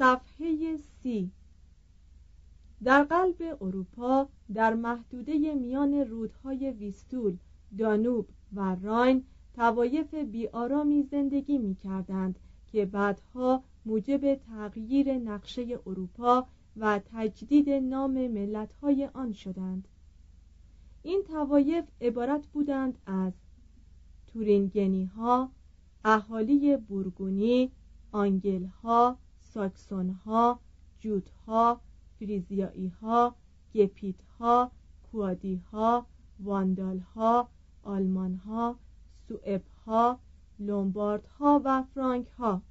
صفحه سی. در قلب اروپا در محدوده میان رودهای ویستول، دانوب و راین توایف بیارامی زندگی می کردند که بعدها موجب تغییر نقشه اروپا و تجدید نام ملتهای آن شدند. این توایف عبارت بودند از تورینگنی ها، اهالی بورگونی، آنگل ها، ساکسون ها، جوت ها، فریزیایی ها، گپیت ها، کوادی ها، واندال ها، آلامان ها، سوئب ها، لومبارد ها و فرانک ها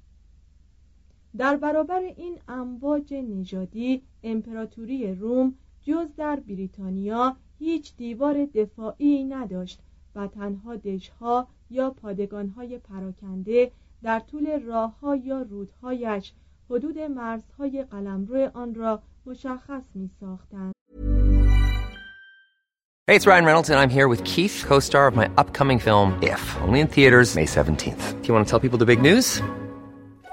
در برابر این امواج نژادی امپراتوری روم جز در بریتانیا هیچ دیوار دفاعی نداشت و تنها دژها یا پادگانهای پراکنده در طول راهها یا رودهایش حدود مرزهای قلمرو آن را مشخص می ساختند. Hey, it's Ryan Reynolds, and I'm here with Keith, co-star of my upcoming film, If, only in theaters May 17th. Do you want to tell people the big news?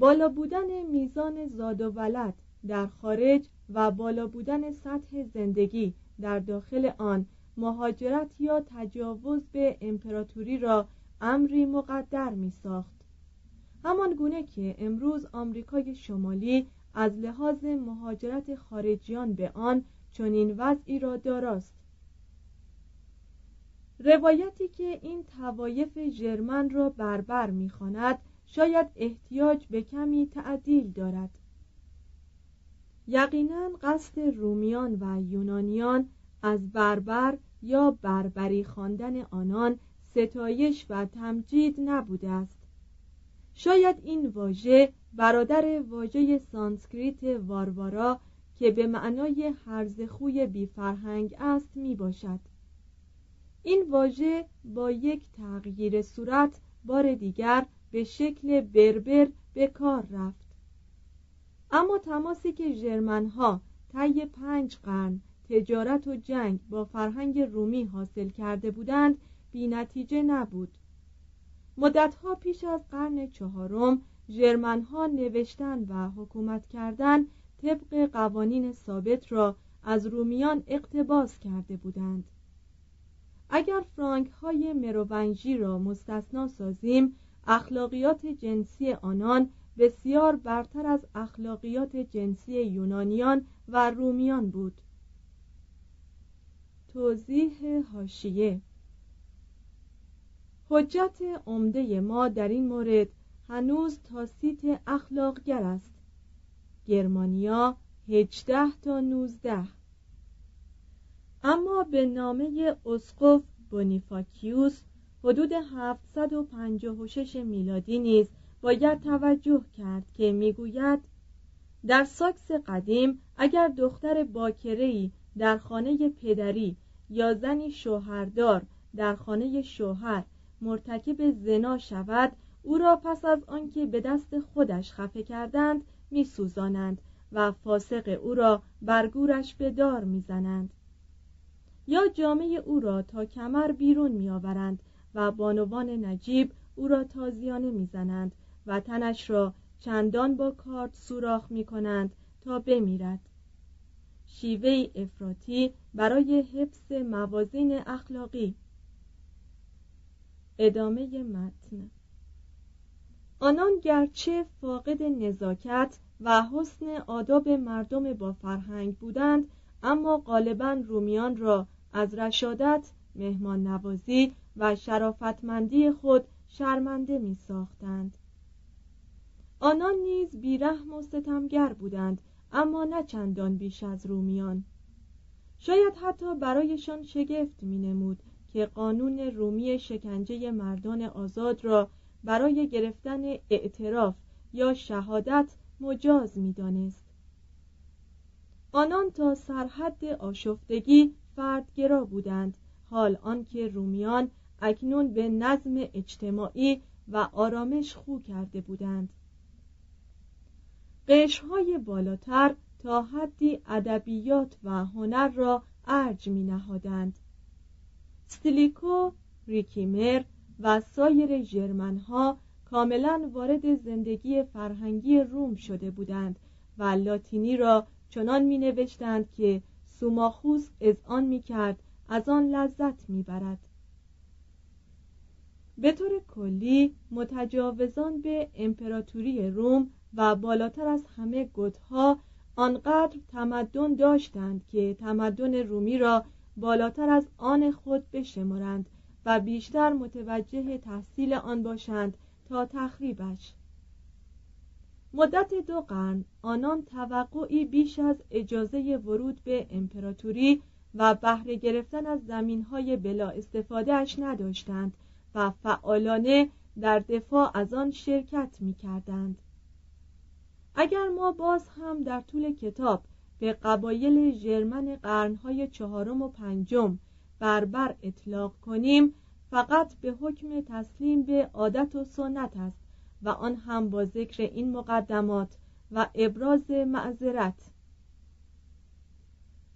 بالا بودن میزان زاد و ولد در خارج و بالا بودن سطح زندگی در داخل آن مهاجرت یا تجاوز به امپراتوری را امری مقدر می ساخت همان گونه که امروز آمریکای شمالی از لحاظ مهاجرت خارجیان به آن چنین وضعی را داراست. روایتی که این طوایف ژرمن را بربر می‌خواند شاید احتیاج به کمی تعدیل دارد. یقینا قصد رومیان و یونانیان از بربر یا بربری خواندن آنان ستایش و تمجید نبوده است. شاید این واژه برادر واژه سانسکریت واروارا که به معنای هرز خوی بی فرهنگ است می باشد. این واژه با یک تغییر صورت بار دیگر به شکل بربر به کار رفت. اما تماسی که ژرمنها طی پنج قرن تجارت و جنگ با فرهنگ رومی حاصل کرده بودند بی نتیجه نبود. مدتها پیش از قرن چهارم ژرمنها نوشتن و حکومت کردن طبق قوانین ثابت را از رومیان اقتباس کرده بودند. اگر فرانک های مروونژی را مستثنا سازیم اخلاقیات جنسی آنان بسیار برتر از اخلاقیات جنسی یونانیان و رومیان بود. توضیح هاشیه حجت عمده ما در این مورد هنوز تاسیت اخلاقگر است. گرمانیا 18 تا 19 اما به نامه اسقف بونیفاکیوس حدود 756 میلادی نیز باید توجه کرد که می‌گوید در ساکس قدیم اگر دختر باکرهی در خانه پدری یا زنی شوهردار در خانه شوهر مرتکب زنا شود او را پس از آنکه به دست خودش خفه کردند میسوزانند و فاسق او را برگورش به دار می‌زنند. یا جامعه او را تا کمر بیرون میآورند و بانوان نجیب او را تازیانه می‌زنند و تنش را چندان با کارد سوراخ می کنند تا بمیرد. شیوه افراطی برای حفظ موازین اخلاقی. ادامه متن. آنان گرچه فاقد نزاکت و حسن آداب مردم با فرهنگ بودند اما غالبا رومیان را از رشادت مهمان نوازی و شرافتمندی خود شرمنده می ساختند آنان نیز بیرحم و ستمگر بودند اما نه چندان بیش از رومیان شاید حتی برایشان شگفت می نمود که قانون رومی شکنجه مردان آزاد را برای گرفتن اعتراف یا شهادت مجاز می دانست. آنان تا سرحد آشفتگی فردگرا بودند حال آنکه رومیان اکنون به نظم اجتماعی و آرامش خو کرده بودند قشرهای بالاتر تا حدی ادبیات و هنر را ارج می نهادند ستلیکو، ریکیمر و سایر ژرمنها کاملا وارد زندگی فرهنگی روم شده بودند و لاتینی را چنان می نوشتند که سوماخوس از آن می کرد از آن لذت می برد. به طور کلی متجاوزان به امپراتوری روم و بالاتر از همه گوتها آنقدر تمدن داشتند که تمدن رومی را بالاتر از آن خود بشمارند و بیشتر متوجه تحصیل آن باشند تا تخریبش. مدت دو قرن آنان توقعی بیش از اجازه ورود به امپراتوری و بهره گرفتن از زمینهای بلا استفادهش نداشتند. و فعالانه در دفاع از آن شرکت می کردند. اگر ما باز هم در طول کتاب به قبایل ژرمن قرنهای چهارم و پنجم بربر اطلاق کنیم فقط به حکم تسلیم به عادت و سنت است و آن هم با ذکر این مقدمات و ابراز معذرت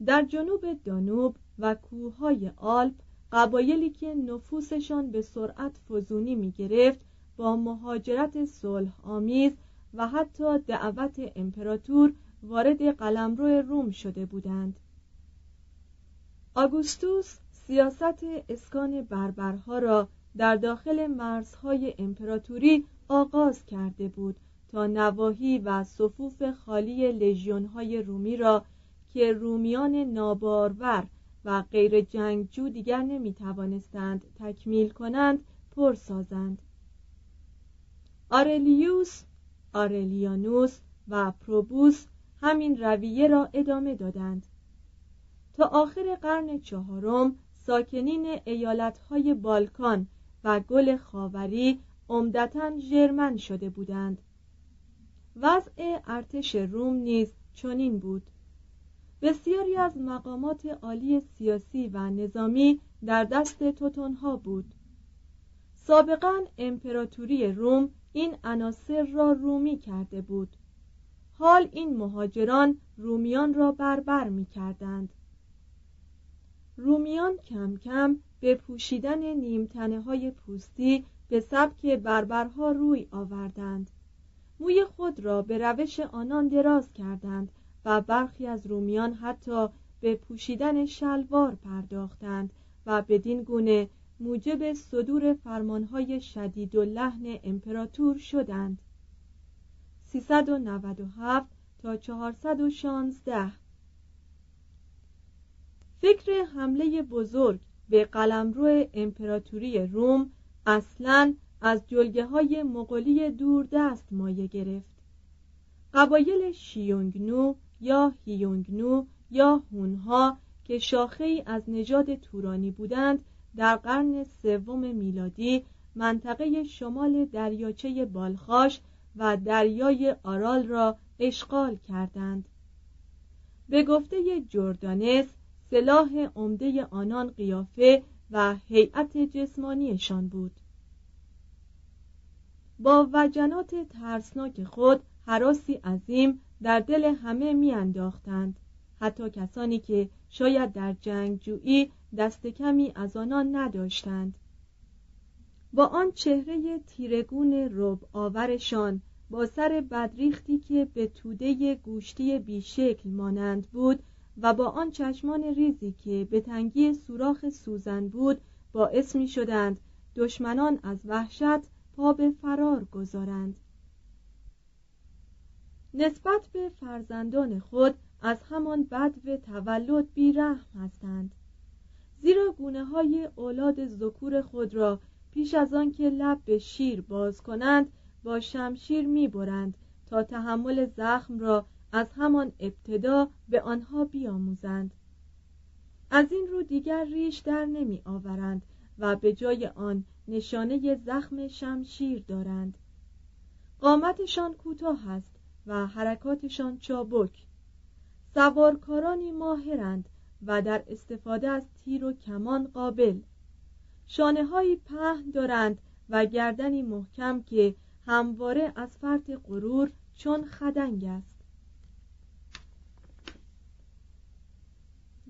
در جنوب دانوب و کوههای آلپ قبایلی که نفوسشان به سرعت فزونی می گرفت با مهاجرت صلح آمیز و حتی دعوت امپراتور وارد قلمرو روم شده بودند. آگوستوس سیاست اسکان بربرها را در داخل مرزهای امپراتوری آغاز کرده بود تا نواحی و صفوف خالی لژیونهای رومی را که رومیان نابارور و غیر جنگجو دیگر نمی توانستند تکمیل کنند پر سازند آرلیوس آرلیانوس و پروبوس همین رویه را ادامه دادند. تا آخر قرن چهارم ساکنین ایالتهای بالکان و گل خاوری عمدتا ژرمن شده بودند. وضع ارتش روم نیز چنین بود. بسیاری از مقامات عالی سیاسی و نظامی در دست توتونها بود. سابقا امپراتوری روم این عناصر را رومی کرده بود. حال این مهاجران رومیان را بربر می کردند رومیان کم کم به پوشیدن نیمتنه های پوستی به سبک بربرها روی آوردند. موی خود را به روش آنان دراز کردند و برخی از رومیان حتی به پوشیدن شلوار پرداختند و بدین گونه موجب صدور فرمانهای شدید و لحن امپراتور شدند. 397 تا 416 فکر حمله بزرگ به قلمرو امپراتوری روم اصلا از جلگه های مغولی دوردست مایه گرفت. قبایل شیونگنو یا هیونگنو یا هونها که شاخه ای از نژاد تورانی بودند در قرن سوم میلادی منطقه شمال دریاچه بالخاش و دریای آرال را اشغال کردند. به گفته جردانس سلاح عمده آنان قیافه و هیئت جسمانیشان بود. با وجنات ترسناک خود حراسی عظیم در دل همه میانداختند. حتی کسانی که شاید در جنگجویی دست کمی از آنان نداشتند. با آن چهره تیرگون رب آورشان با سر بدریختی که به توده گوشتی بیشکل مانند بود و با آن چشمان ریزی که به تنگی سوراخ سوزن بود باعث می شدند دشمنان از وحشت پا به فرار گذارند. نسبت به فرزندان خود از همان بد تولد بیرحم هستند. زیرا گونه های اولاد ذکور خود را پیش از آن که لب به شیر باز کنند با شمشیر می‌برند تا تحمل زخم را از همان ابتدا به آنها بیاموزند. از این رو دیگر ریش در نمی آورند و به جای آن نشانه زخم شمشیر دارند. قامتشان کوتاه است و حرکاتشان چابک. سوارکارانی ماهرند و در استفاده از تیر و کمان قابل. شانه های پهن دارند و گردنی محکم که همواره از فرط غرور چون خدنگ است.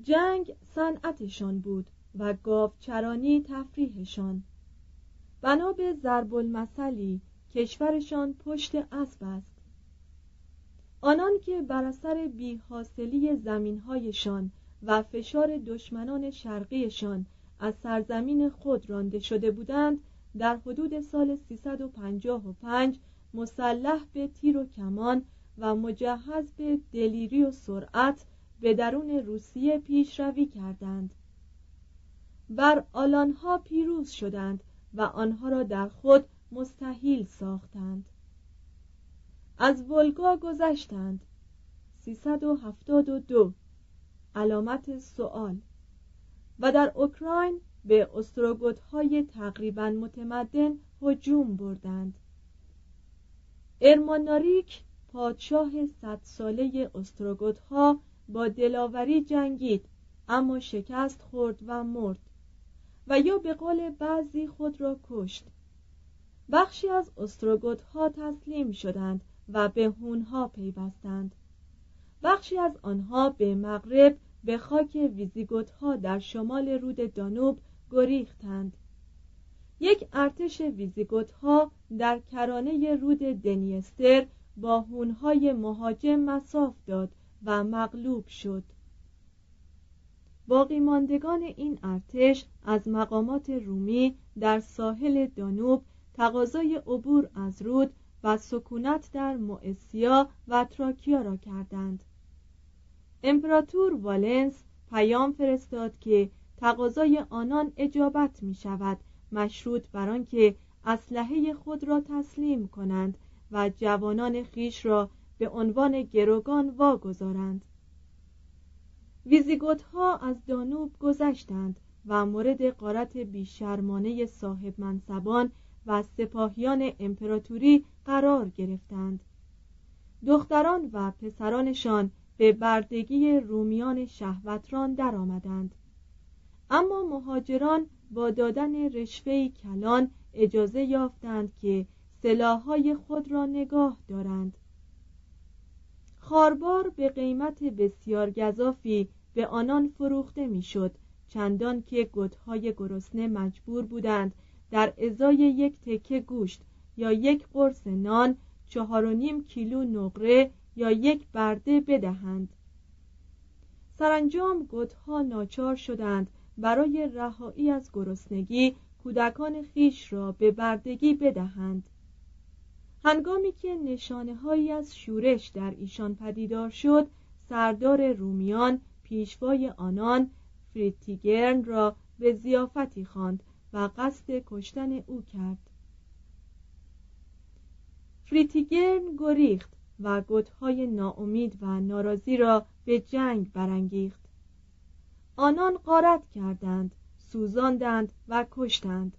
جنگ صنعتشان بود و گاوچرانی تفریحشان. بنا به ضرب المثلی کشورشان پشت اسب است. آنان که بر اثر بیحاصلی زمینهایشان و فشار دشمنان شرقیشان از سرزمین خود رانده شده بودند در حدود سال 355 مسلح به تیر و کمان و مجهز به دلیری و سرعت به درون روسیه پیشروی کردند. بر آلانها پیروز شدند و آنها را در خود مستحیل ساختند. از ولگا گذشتند. 372 علامت سوال و در اوکراین به های تقریبا متمدن هجوم بردند. ارماناریک پادشاه صد ساله ها با دلاوری جنگید اما شکست خورد و مرد. و یا به قول بعضی خود را کشت. بخشی از ها تسلیم شدند و به هونها پیوستند. بخشی از آنها به مغرب به خاک ویزیگوت ها در شمال رود دانوب گریختند. یک ارتش ویزیگوت ها در کرانه رود دنیستر با هونهای مهاجم مساف داد و مغلوب شد. باقی ماندگان این ارتش از مقامات رومی در ساحل دانوب تقاضای عبور از رود و سکونت در موسیا و تراکیا را کردند. امپراتور والنس پیام فرستاد که تقاضای آنان اجابت می شود مشروط بر آنکه اسلحه خود را تسلیم کنند و جوانان خیش را به عنوان گروگان واگذارند. ویزیگوت ها از دانوب گذشتند و مورد قارت بیشرمانه صاحب منصبان و سپاهیان امپراتوری قرار گرفتند. دختران و پسرانشان به بردگی رومیان شهوتران درآمدند. اما مهاجران با دادن رشوه کلان اجازه یافتند که سلاحهای خود را نگاه دارند. خاربار به قیمت بسیار گذافی به آنان فروخته می‌شد چندان که گدهای گرسنه مجبور بودند در ازای یک تکه گوشت یا یک قرص نان چهار و نیم کیلو نقره یا یک برده بدهند. سرانجام گوتها ناچار شدند برای رهایی از گرسنگی کودکان خیش را به بردگی بدهند. هنگامی که نشانه هایی از شورش در ایشان پدیدار شد سردار رومیان پیشوای آنان فریتیگرن را به زیافتی خواند و قصد کشتن او کرد. فریتیگرن گریخت و گتهای ناامید و ناراضی را به جنگ برانگیخت. آنان غارت کردند سوزاندند و کشتند.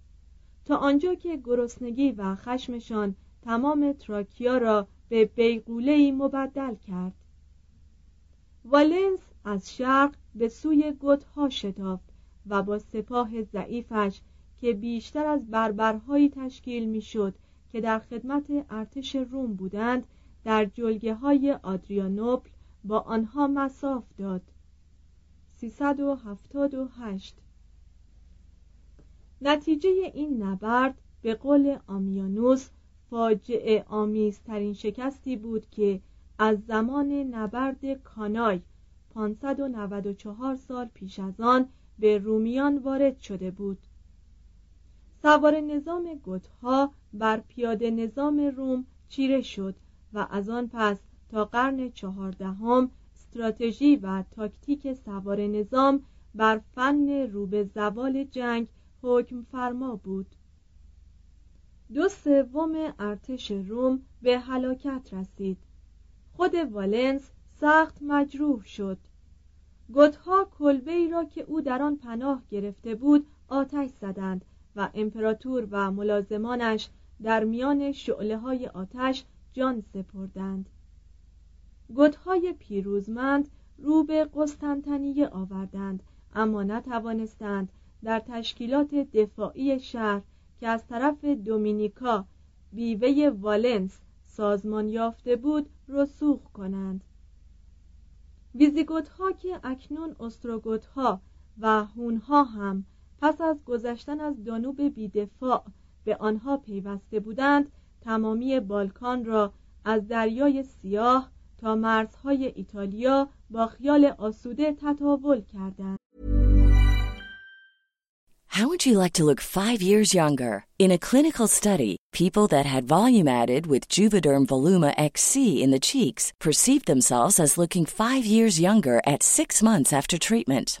تا آنجا که گرسنگی و خشمشان تمام تراکیا را به بیغولهی مبدل کرد. والنس از شرق به سوی گتها شتافت و با سپاه ضعیفش که بیشتر از بربرهایی تشکیل می‌شد که در خدمت ارتش روم بودند در جلگه های آدریانوپل با آنها مساف داد. 378 نتیجه این نبرد به قول آمیانوس فاجعه آمیزترین شکستی بود که از زمان نبرد کانای 594 سال پیش از آن به رومیان وارد شده بود. سوار نظام گوتها بر پیاده نظام روم چیره شد و از آن پس تا قرن چهاردهم استراتژی و تاکتیک سوار نظام بر فن رو به زوال جنگ حکم فرما بود. دو سوم ارتش روم به هلاکت رسید. خود والنس سخت مجروح شد. گوتها کلبه ای را که او در آن پناه گرفته بود آتش زدند و امپراتور و ملازمانش در میان شعله های آتش جان سپردند. گتهای پیروزمند رو به قسطنطنیه آوردند اما نتوانستند در تشکیلات دفاعی شهر که از طرف دومینیکا بیوه والنس سازمان یافته بود رسوخ کنند. ویزیگوت ها که اکنون استروگوت ها و هون ها هم پس از گذشتن از دانوب بیدفاع به آنها پیوسته بودند تمامی بالکان را از دریای سیاه تا مرزهای ایتالیا با خیال آسوده تطاول کردند How would you like to look five years younger? In a clinical study, people that had volume added with Juvederm Voluma XC in the cheeks perceived themselves as looking five years younger at six months after treatment.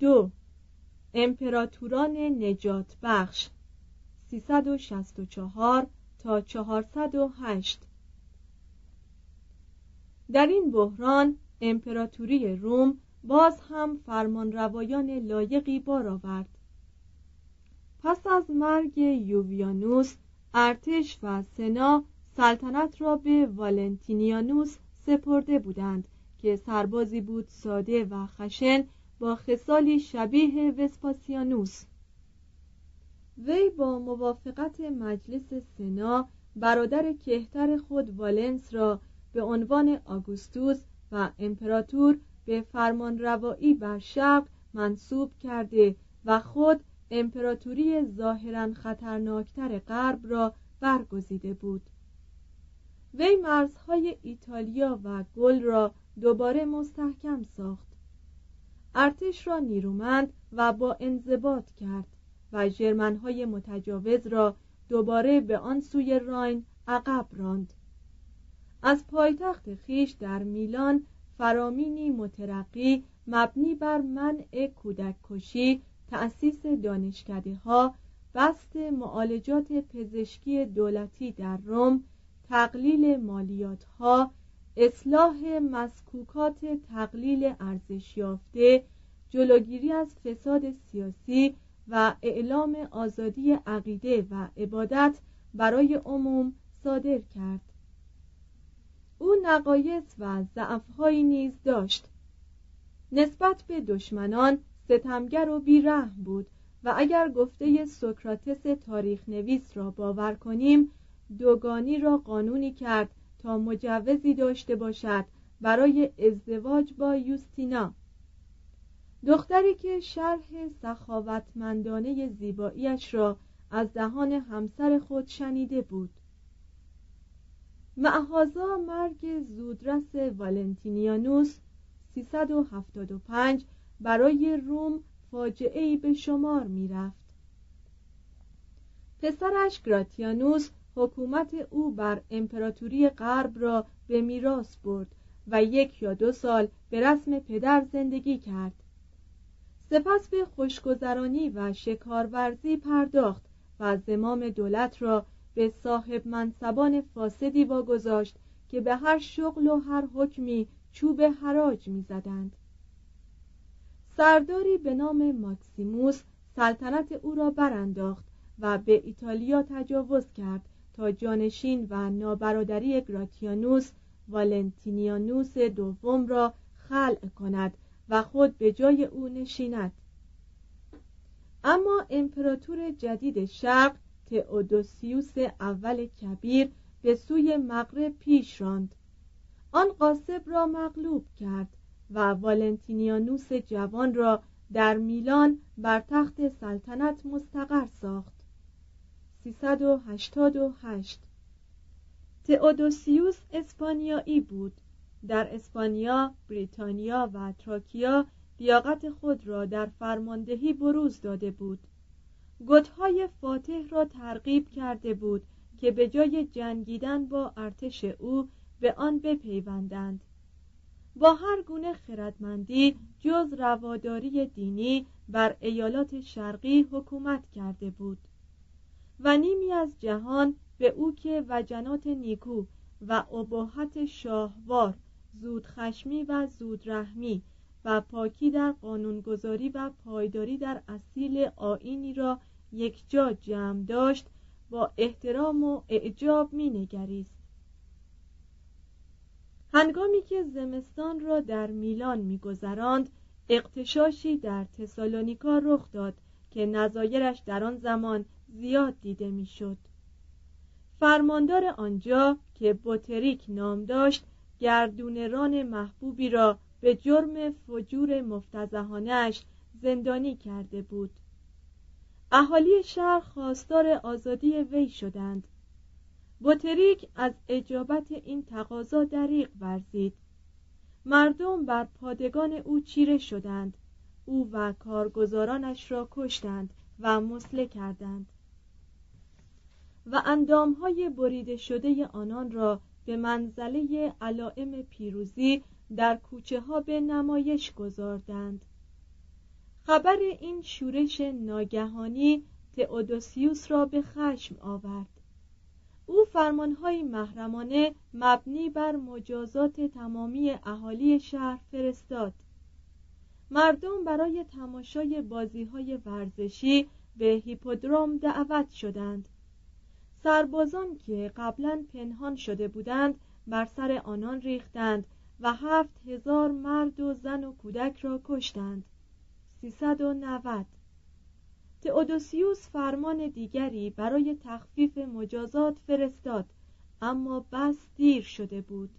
دو. امپراتوران نجات بخش. 364 تا 408 در این بحران امپراتوری روم باز هم فرمانروایان لایقی بار آورد پس از مرگ یوویانوس ارتش و سنا سلطنت را به والنتینیانوس سپرده بودند که سربازی بود ساده و خشن با خصالی شبیه وسپاسیانوس. وی با موافقت مجلس سنا برادر کهتر خود والنس را به عنوان آگوستوس و امپراتور به فرمان روایی بر شرق منصوب کرده و خود امپراتوری ظاهرا خطرناکتر غرب را برگزیده بود. وی مرزهای ایتالیا و گل را دوباره مستحکم ساخت. ارتش را نیرومند و با انضباط کرد و ژرمنهای متجاوز را دوباره به آن سوی راین عقب راند. از پایتخت خیش در میلان فرامینی مترقی مبنی بر منع کودک کشی تأسیس دانشکده ها بست معالجات پزشکی دولتی در روم تقلیل مالیات ها اصلاح مسکوکات تقلیل ارزش یافته جلوگیری از فساد سیاسی و اعلام آزادی عقیده و عبادت برای عموم صادر کرد. او نقایص و ضعفهایی نیز داشت. نسبت به دشمنان ستمگر و بیرحم بود و اگر گفته سکراتس تاریخ نویس را باور کنیم دوگانی را قانونی کرد تا مجوزی داشته باشد برای ازدواج با یوستینا دختری که شرح سخاوتمندانه زیباییش را از دهان همسر خود شنیده بود معهازا مرگ زودرس والنتینیانوس 375 برای روم فاجعه به شمار می رفت. پسرش گراتیانوس حکومت او بر امپراتوری غرب را به میراث برد و یک یا دو سال به رسم پدر زندگی کرد. سپس به خوشگذرانی و شکارورزی پرداخت و زمام دولت را به صاحب منصبان فاسدی واگذاشت که به هر شغل و هر حکمی چوب حراج می‌زدند. سرداری به نام ماکسیموس سلطنت او را برانداخت و به ایتالیا تجاوز کرد تا جانشین و نابرادری گراتیانوس والنتینیانوس دوم را خلع کند و خود به جای او نشیند. اما امپراتور جدید شرق تئودوسیوس اول کبیر به سوی مغرب پیش راند. آن قاسب را مغلوب کرد و والنتینیانوس جوان را در میلان بر تخت سلطنت مستقر ساخت. 388 تئودوسیوس اسپانیایی بود. در اسپانیا، بریتانیا و تراکیا لیاقت خود را در فرماندهی بروز داده بود. گتهای فاتح را ترغیب کرده بود که به جای جنگیدن با ارتش او به آن بپیوندند. با هر گونه خردمندی جز رواداری دینی بر ایالات شرقی حکومت کرده بود. و نیمی از جهان به او که وجنات نیکو و ابهت شاهوار زودخشمی و زودرحمی و پاکی در قانونگذاری و پایداری در اصیل آینی را یک جا جمع داشت با احترام و اعجاب می نگریست. هنگامی که زمستان را در میلان میگذراند اقتشاشی در تسالونیکا رخ داد که نظایرش در آن زمان زیاد دیده می‌شد. فرماندار آنجا که بوتریک نام داشت گردونران محبوبی را به جرم فجور مفتزهانش زندانی کرده بود. اهالی شهر خواستار آزادی وی شدند. بوتریک از اجابت این تقاضا دریق ورزید. مردم بر پادگان او چیره شدند. او و کارگزارانش را کشتند و مسله کردند. و اندامهای بریده شده آنان را به منزله علائم پیروزی در کوچه ها به نمایش گذاردند. خبر این شورش ناگهانی تئودوسیوس را به خشم آورد. او فرمانهای محرمانه مبنی بر مجازات تمامی اهالی شهر فرستاد. مردم برای تماشای بازیهای ورزشی به هیپودروم دعوت شدند. سربازان که قبلا پنهان شده بودند بر سر آنان ریختند و هفت هزار مرد و زن و کودک را کشتند. 390 تئودوسیوس فرمان دیگری برای تخفیف مجازات فرستاد اما بس دیر شده بود.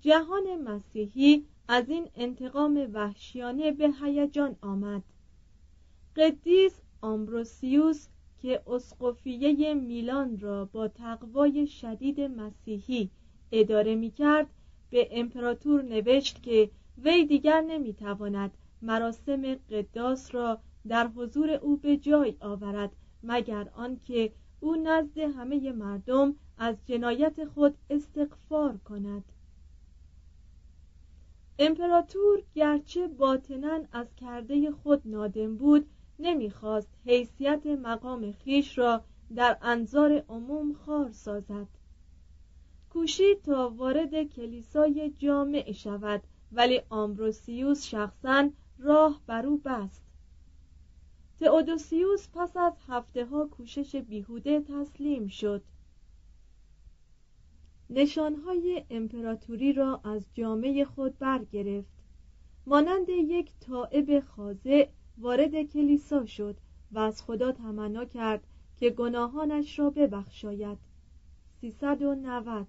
جهان مسیحی از این انتقام وحشیانه به هیجان آمد. قدیس آمبروسیوس که اسقفیه میلان را با تقوای شدید مسیحی اداره می کرد به امپراتور نوشت که وی دیگر نمی تواند مراسم قداس را در حضور او به جای آورد مگر آنکه او نزد همه مردم از جنایت خود استغفار کند. امپراتور گرچه باطنا از کرده خود نادم بود نمی‌خواست حیثیت مقام خیش را در انظار عموم خار سازد. کوشید تا وارد کلیسای جامع شود ولی آمبروسیوس شخصا راه بر او بست. تئودوسیوس پس از هفته ها کوشش بیهوده تسلیم شد. نشانهای امپراتوری را از جامعه خود برگرفت. مانند یک طائب خاضع وارد کلیسا شد و از خدا تمنا کرد که گناهانش را ببخشاید. 390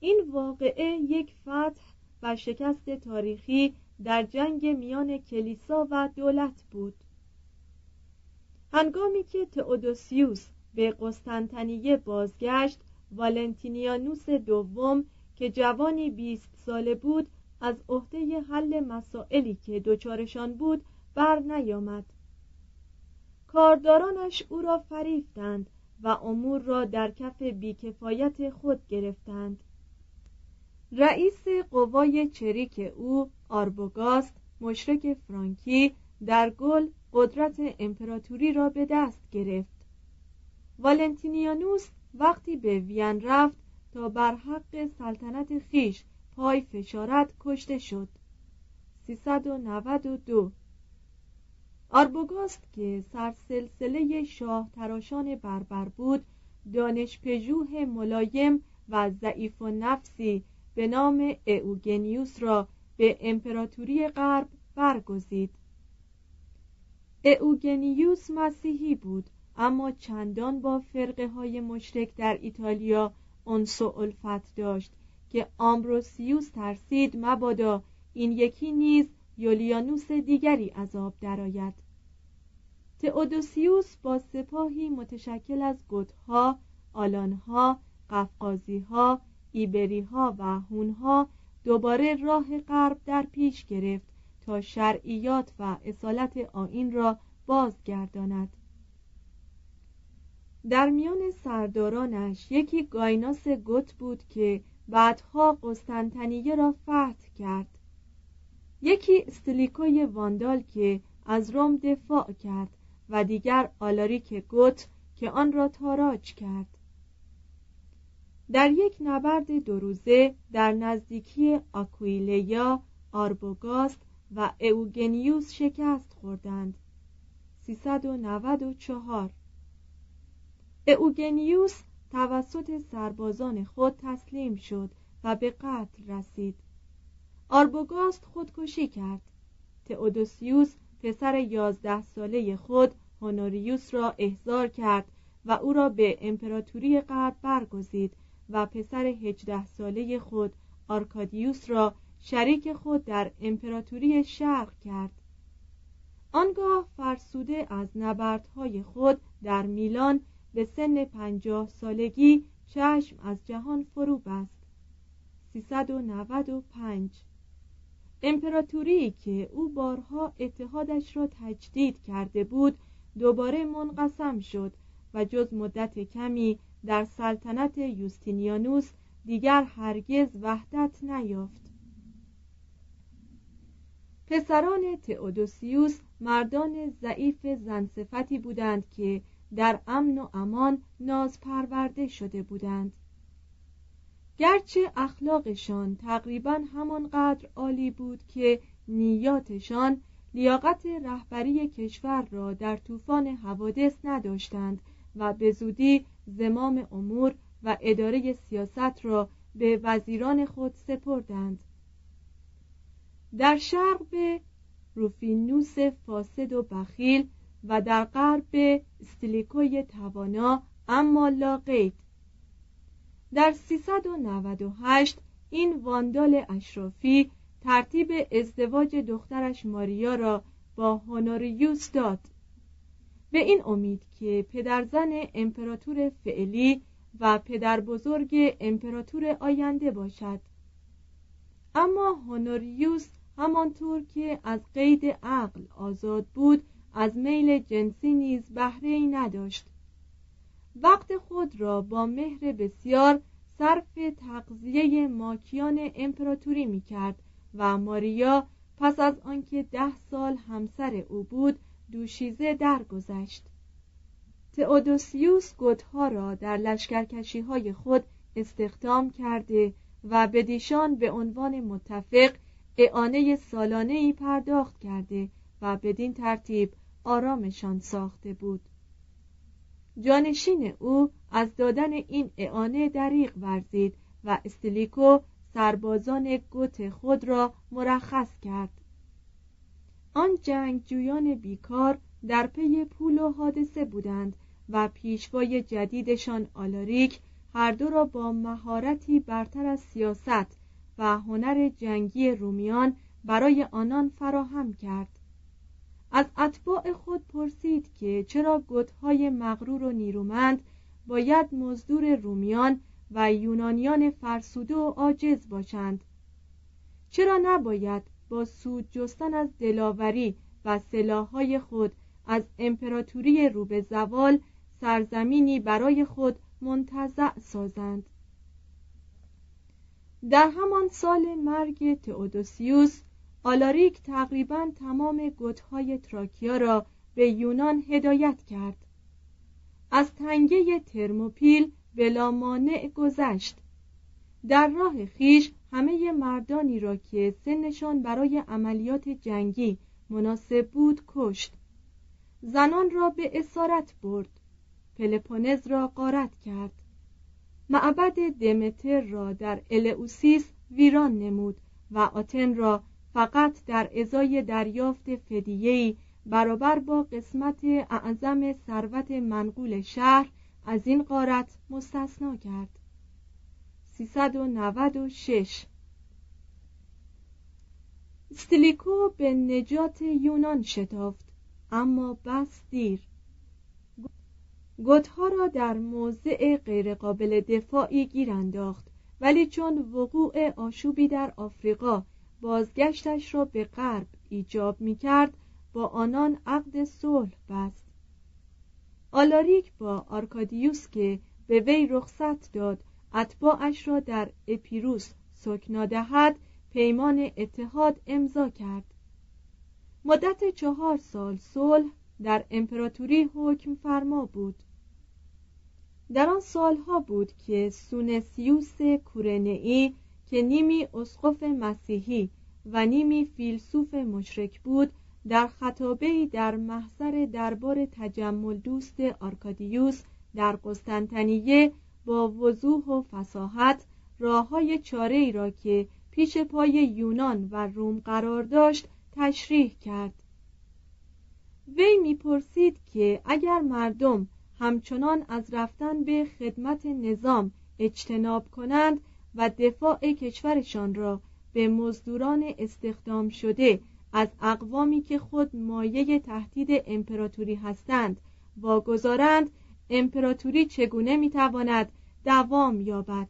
این واقعه یک فتح و شکست تاریخی در جنگ میان کلیسا و دولت بود. هنگامی که تئودوسیوس به قسطنطنیه بازگشت والنتینیانوس دوم که جوانی بیست ساله بود از عهده حل مسائلی که دچارشان بود بر نیامد. کاردارانش او را فریفتند و امور را در کف بیکفایت خود گرفتند. رئیس قوای چریک او آربوگاست مشرک فرانکی در گل قدرت امپراتوری را به دست گرفت. والنتینیانوس وقتی به وین رفت تا بر حق سلطنت خیش پای فشارت کشته شد. 392 آربوگاست که سرسلسله شاه تراشان بربر بود دانش پژوه ملایم و ضعیف و نفسی به نام اوگنیوس را به امپراتوری غرب برگزید. اوگنیوس مسیحی بود. اما چندان با فرقه های مشرک در ایتالیا انس و الفت داشت که آمبروسیوس ترسید مبادا این یکی نیز یولیانوس دیگری عذاب درآید. تئودوسیوس با سپاهی متشکل از گوتها آلانها قفقازیها ایبریها و هونها دوباره راه غرب در پیش گرفت تا شرعیات و اصالت آین را بازگرداند. در میان سردارانش یکی گایناس گوت بود که بعدها قسطنطنیه را فتح کرد. یکی استلیکوی واندال که از روم دفاع کرد و دیگر آلاریک گوت که آن را تاراج کرد. در یک نبرد دو روزه در نزدیکی آکویلیا آربوگاست و اوگنیوس شکست خوردند. 394 اوگنیوس توسط سربازان خود تسلیم شد و به قتل رسید. آربوگاست خودکشی کرد. تئودوسیوس پسر یازده ساله خود هونوریوس را احضار کرد و او را به امپراتوری غرب برگزید و پسر هجده ساله خود آرکادیوس را شریک خود در امپراتوری شرق کرد. آنگاه فرسوده از نبردهای خود در میلان به سن پنجاه سالگی چشم از جهان فرو بست. 395 امپراتوری که او بارها اتحادش را تجدید کرده بود دوباره منقسم شد و جز مدت کمی در سلطنت یوستینیانوس دیگر هرگز وحدت نیافت. پسران تئودوسیوس مردان ضعیف زنصفتی بودند که در امن و امان ناز پرورده شده بودند. گرچه اخلاقشان تقریبا همانقدر عالی بود که نیاتشان لیاقت رهبری کشور را در طوفان حوادث نداشتند و به زودی زمام امور و اداره سیاست را به وزیران خود سپردند. در شرق به روفینوس فاسد و بخیل و در غرب به استلیکوی توانا اما لاقید در 398 این واندال اشرافی ترتیب ازدواج دخترش ماریا را با هونوریوس داد. به این امید که پدرزن امپراتور فعلی و پدر بزرگ امپراتور آینده باشد. اما هونوریوس همانطور که از قید عقل آزاد بود از میل جنسی نیز بهره ای نداشت. وقت خود را با مهر بسیار صرف تقضیه ماکیان امپراتوری می کرد و ماریا پس از آنکه ده سال همسر او بود دوشیزه درگذشت. تئودوسیوس گوتها را در لشکرکشی های خود استخدام کرده و به دیشان به عنوان متفق اعانه سالانه ای پرداخت کرده و بدین ترتیب آرامشان ساخته بود. جانشین او از دادن این اعانه دریغ ورزید و استلیکو سربازان گوت خود را مرخص کرد. آن جنگجویان بیکار در پی پول و حادثه بودند و پیشوای جدیدشان آلاریک هر دو را با مهارتی برتر از سیاست و هنر جنگی رومیان برای آنان فراهم کرد. از اتباع خود پرسید که چرا گوتهای مغرور و نیرومند باید مزدور رومیان و یونانیان فرسوده و عاجز باشند؟ چرا نباید با سود جستن از دلاوری و سلاحهای خود از امپراتوری رو به زوال سرزمینی برای خود منتزع سازند؟ در همان سال مرگ تئودوسیوس آلاریک تقریبا تمام گوتهای تراکیا را به یونان هدایت کرد. از تنگه ترموپیل بلا مانع گذشت. در راه خیش همه مردانی را که سنشان برای عملیات جنگی مناسب بود کشت. زنان را به اسارت برد. پلپونز را غارت کرد. معبد دمتر را در الئوسیس ویران نمود و آتن را فقط در ازای دریافت فدیهی برابر با قسمت اعظم ثروت منقول شهر از این قارت مستثنا کرد. 396 ستلیکو به نجات یونان شتافت اما بس دیر. گوتها را در موضع غیرقابل دفاعی گیر انداخت ولی چون وقوع آشوبی در آفریقا بازگشتش را به غرب ایجاب می کرد با آنان عقد صلح بست. آلاریک با آرکادیوس که به وی رخصت داد اتباعش را در اپیروس سکنا دهد پیمان اتحاد امضا کرد. مدت چهار سال صلح در امپراتوری حکم فرما بود. در آن سالها بود که سونسیوس کورنئی که نیمی اسقف مسیحی و نیمی فیلسوف مشرک بود در خطابه در محضر دربار تجمل دوست آرکادیوس در قسطنطنیه با وضوح و فساحت راه های چاره ای را که پیش پای یونان و روم قرار داشت تشریح کرد. وی می‌پرسید که اگر مردم همچنان از رفتن به خدمت نظام اجتناب کنند و دفاع کشورشان را به مزدوران استخدام شده از اقوامی که خود مایه تهدید امپراتوری هستند. واگذارند امپراتوری چگونه می‌تواند دوام یابد؟